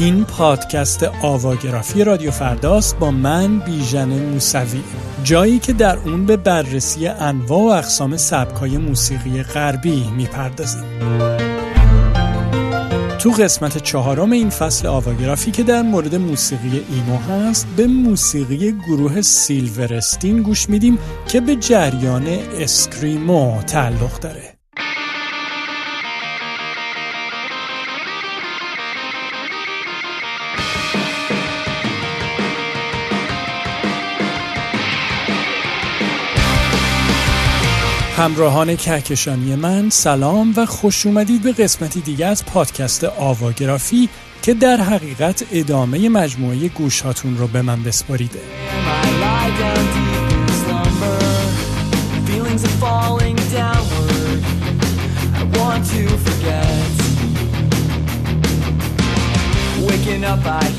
این پادکست آواگرافی رادیو فرداست با من بیژن موسوی. جایی که در اون به بررسی انواع و اقسام سبکای موسیقی غربی می‌پردازیم. تو قسمت چهارم این فصل آواگرافی که در مورد موسیقی ایمو هست به موسیقی گروه سیلورستین گوش میدیم که به جریان اسکریمو تعلق داره. همراهان کهکشانی من سلام و خوش اومدید به قسمتی دیگه از پادکست آواگرافی که در حقیقت ادامه مجموعه گوشاتون رو به من بسپاریده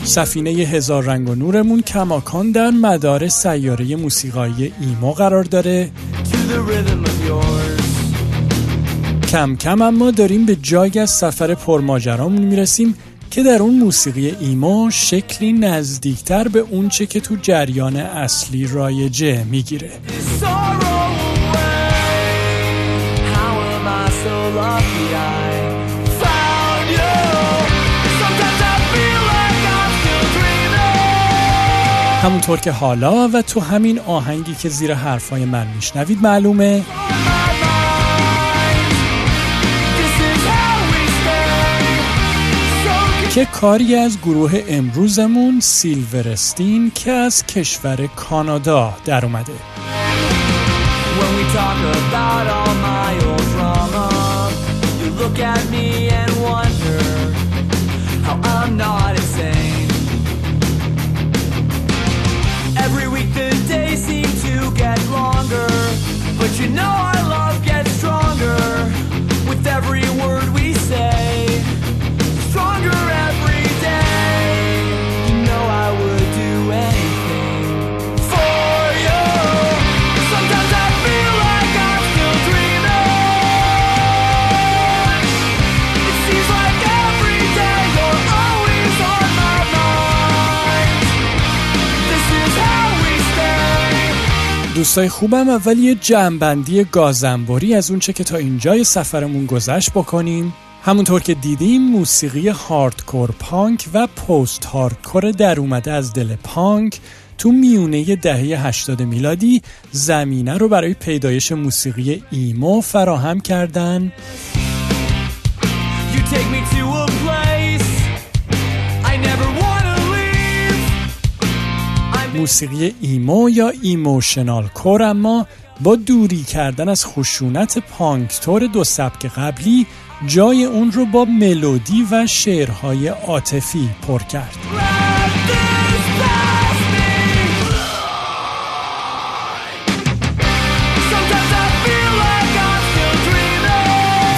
سفینه هزار رنگ و نورمون کماکان در مدار سیاره موسیقایی ایمو قرار داره. کم کم اما داریم به جایی از سفر پرماجرامون می‌رسیم که در اون موسیقی ایمو شکلی نزدیکتر به اونچه که تو جریان اصلی رایجه می‌گیره. همونطور که حالا و تو همین آهنگی که زیر حرفای من میشنوید معلومه که کاری از گروه امروزمون سیلورستین که از کشور کانادا در اومده. دوستای خوبم اول یه جمعبندی گازنباری از اونچه که تا اینجای سفرمون گذشت بکنیم همونطور که دیدیم موسیقی هاردکور پانک و پست هاردکور در اومده از دل پانک تو میونه دهه 80 میلادی زمینه رو برای پیدایش موسیقی ایمو فراهم کردن. موسیقی ایمو یا emotional core اما با دوری کردن از خشونت پانکتور دو سبک قبلی جای اون رو با ملودی و شعرهای عاطفی پر کرد.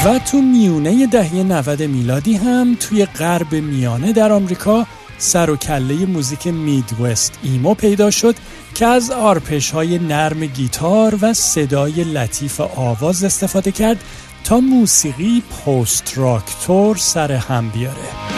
و تو میونه دهه 90 میلادی هم توی غرب میانه در آمریکا سر و کله موزیک میدوست ایمو پیدا شد که از آرپش های نرم گیتار و صدای لطیف آواز استفاده کرد تا موسیقی پست راکتور سر هم بیاره.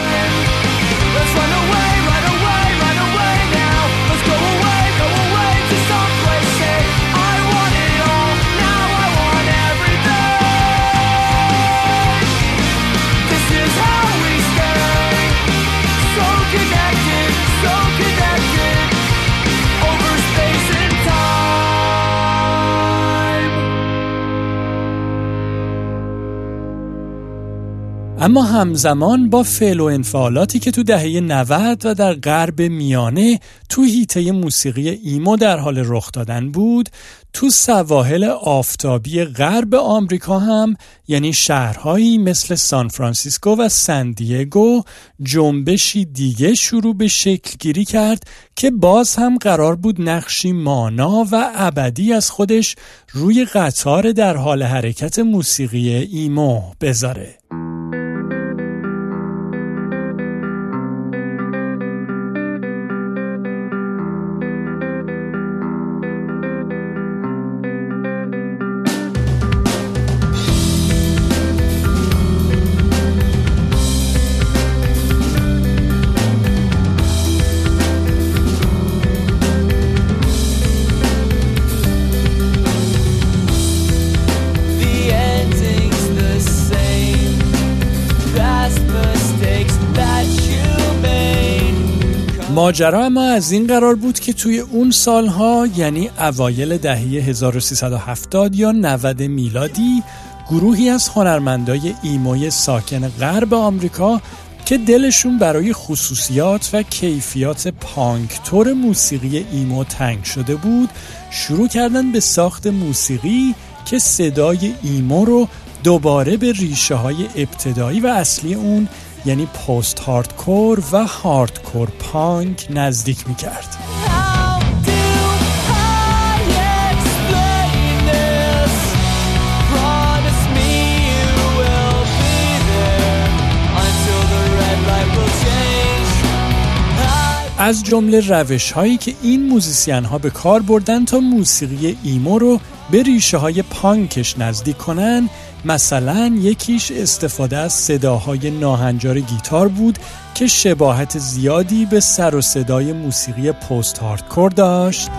اما همزمان با فعل و انفعالاتی که تو دهه 90 و در غرب میانه تو حیطه موسیقی ایمو در حال رخ دادن بود تو سواحل آفتابی غرب آمریکا هم یعنی شهرهایی مثل سان فرانسیسکو و سن دیگو جنبشی دیگه شروع به شکل گیری کرد که باز هم قرار بود نقشی مانا و ابدی از خودش روی قطار در حال حرکت موسیقی ایمو بذاره. ماجرا اما از این قرار بود که توی اون سالها یعنی اوایل دهه 1370 یا 90 میلادی گروهی از هنرمندای ایموی ساکن غرب آمریکا که دلشون برای خصوصیات و کیفیات پانکتور موسیقی ایمو تنگ شده بود شروع کردن به ساخت موسیقی که صدای ایمو رو دوباره به ریشه های ابتدایی و اصلی اون یعنی پست هاردکور و هاردکور پانک نزدیک می کرد. از جمله روش هایی که این موزیسین ها به کار بردن تا موسیقی ایمو رو به ریشه های پانکش نزدیک کنن مثلا یکیش استفاده از صداهای ناهنجار گیتار بود که شباهت زیادی به سر و صدای موسیقی پست هاردکور داشت.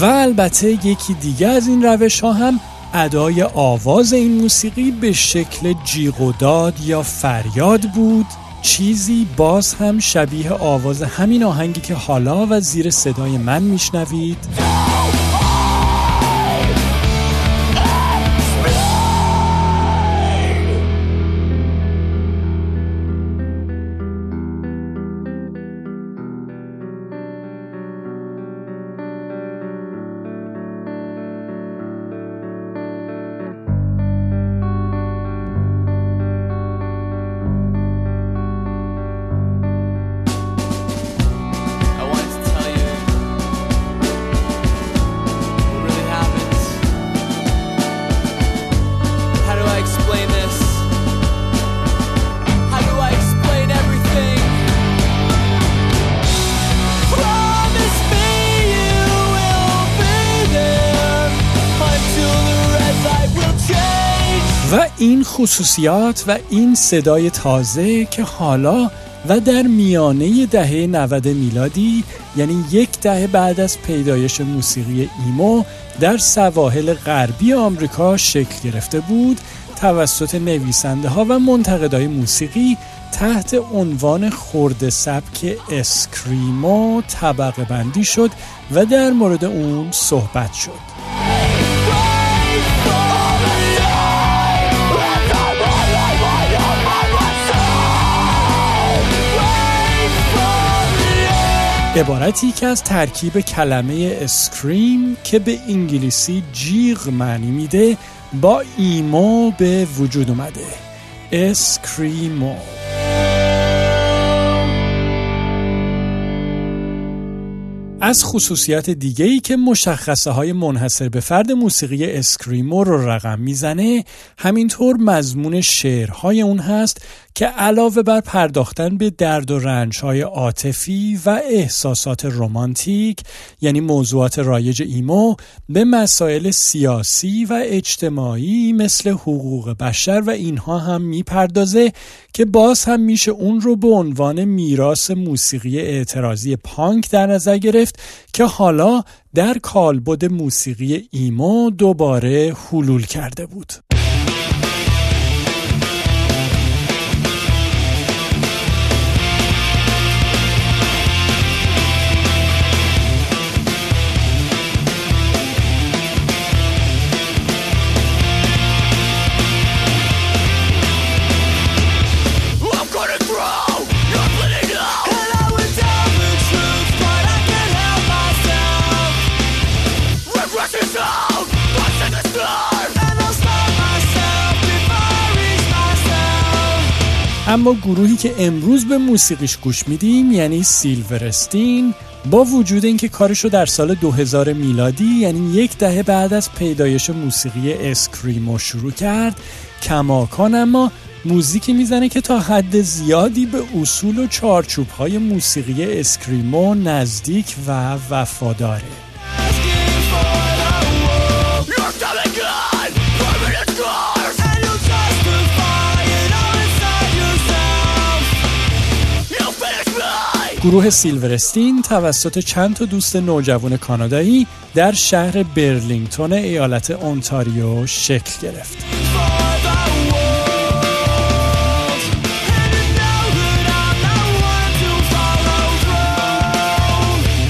و البته یکی دیگه از این روش ها هم ادای آواز این موسیقی به شکل جیغ و داد یا فریاد بود. چیزی باز هم شبیه آواز همین آهنگی که حالا و زیر صدای من میشنوید. و این خصوصیات و این صدای تازه که حالا و در میانه دهه 90 میلادی یعنی یک دهه بعد از پیدایش موسیقی ایمو در سواحل غربی آمریکا شکل گرفته بود. توسط نویسنده ها و منتقدای موسیقی تحت عنوان خرده سبک اسکریمو طبقه بندی شد و در مورد اون صحبت شد. عبارتی که از ترکیب کلمه scream که به انگلیسی جیغ معنی میده با ایمو به وجود اومده. اسکریمو. از خصوصیت دیگه ای که مشخصه های منحصر به فرد موسیقی اسکریمو رو رقم می‌زنه همینطور مضمون شعرهای اون هست که علاوه بر پرداختن به درد و رنج های عاطفی و احساسات رمانتیک یعنی موضوعات رایج ایمو به مسائل سیاسی و اجتماعی مثل حقوق بشر و اینها هم می‌پردازه که باز هم میشه اون رو به عنوان میراث موسیقی اعتراضی پانک در نظر گرفت که حالا در کالبد موسیقی ایمو دوباره حلول کرده بود. اما گروهی که امروز به موسیقیش گوش میدیم یعنی سیلورستین با وجود اینکه کارش رو در سال 2000 میلادی یعنی یک دهه بعد از پیدایش موسیقی اسکریمو شروع کرد کماکان اما موزیکی می‌زنه که تا حد زیادی به اصول و چارچوب های موسیقی اسکریمو نزدیک و وفاداره. گروه سیلورستین توسط چند تا دوست نوجوان کانادایی در شهر برلینگتون ایالت اونتاریو شکل گرفت.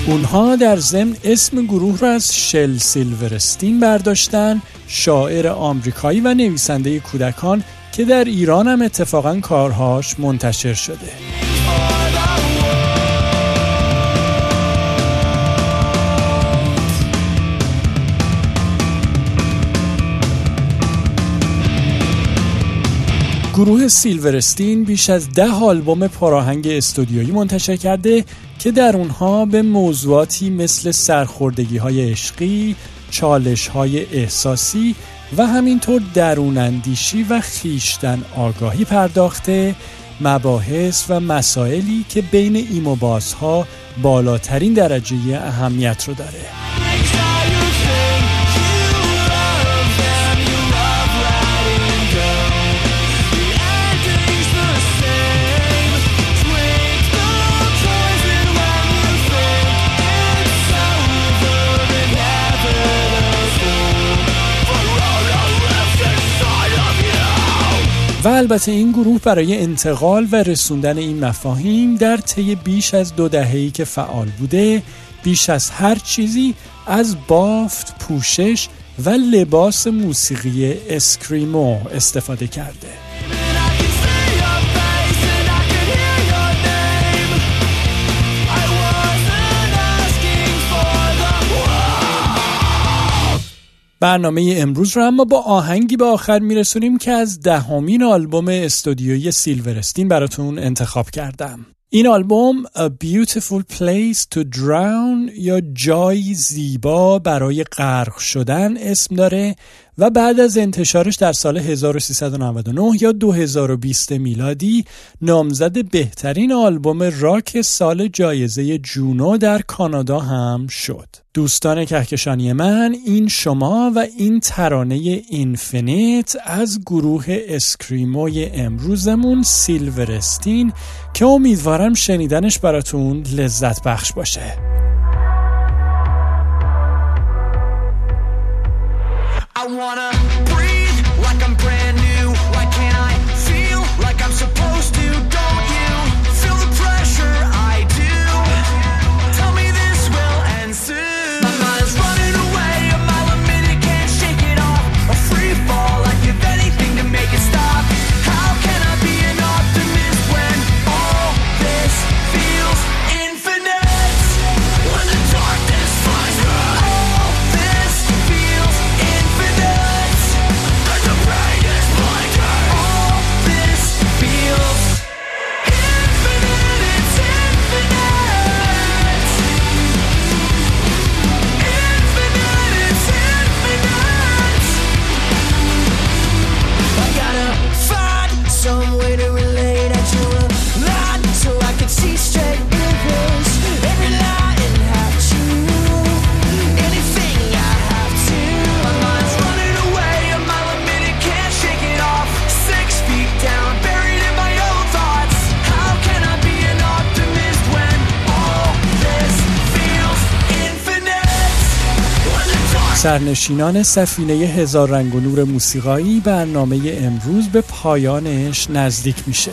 اونها در ضمن اسم گروه را از شل سیلورستین برداشتن شاعر آمریکایی و نویسنده کودکان که در ایران هم اتفاقا کارهاش منتشر شده گروه سیلورستین بیش از ده آلبوم پراهنگ استودیویی منتشر کرده که در اونها به موضوعاتی مثل سرخوردگی های عشقی، چالش های احساسی و همینطور دروناندیشی و خیشتن آگاهی پرداخته مباحث و مسائلی که بین ایموبازها بالاترین درجه اهمیت رو داره. و البته این گروه برای انتقال و رسوندن این مفاهیم در طی بیش از دو دهه‌ای که فعال بوده بیش از هر چیزی از بافت، پوشش و لباس موسیقی اسکریمو استفاده کرده. برنامه امروز رو اما با آهنگی به آخر میرسونیم که از دهمین آلبوم استودیوی سیلورستین براتون انتخاب کردم. این آلبوم A Beautiful Place to Drown یا جایی زیبا برای غرق شدن اسم داره و بعد از انتشارش در سال 1399 یا 2020 میلادی نامزد بهترین آلبوم راک سال جایزه جونو در کانادا هم شد. دوستان کهکشانی من این شما و این ترانه Infinite از گروه اسکریموی امروزمون سیلورستین که امیدوارم شنیدنش براتون لذت بخش باشه. سرنشینان سفینه هزار رنگ و نور موسیقایی برنامه امروز به پایانش نزدیک میشه.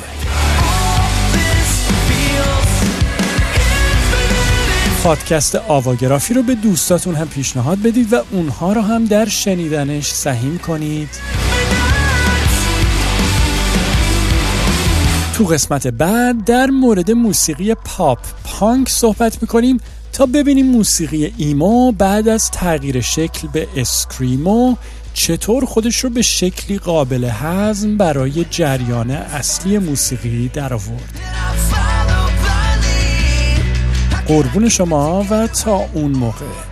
پادکست آواگرافی رو به دوستاتون هم پیشنهاد بدید و اونها رو هم در شنیدنش سهیم کنید. تو قسمت بعد در مورد موسیقی پاپ پانک صحبت می‌کنیم. تا ببینیم موسیقی ایمو بعد از تغییر شکل به اسکریمو چطور خودش رو به شکلی قابل هضم برای جریان اصلی موسیقی در آورد. قربون شما و تا اون موقع.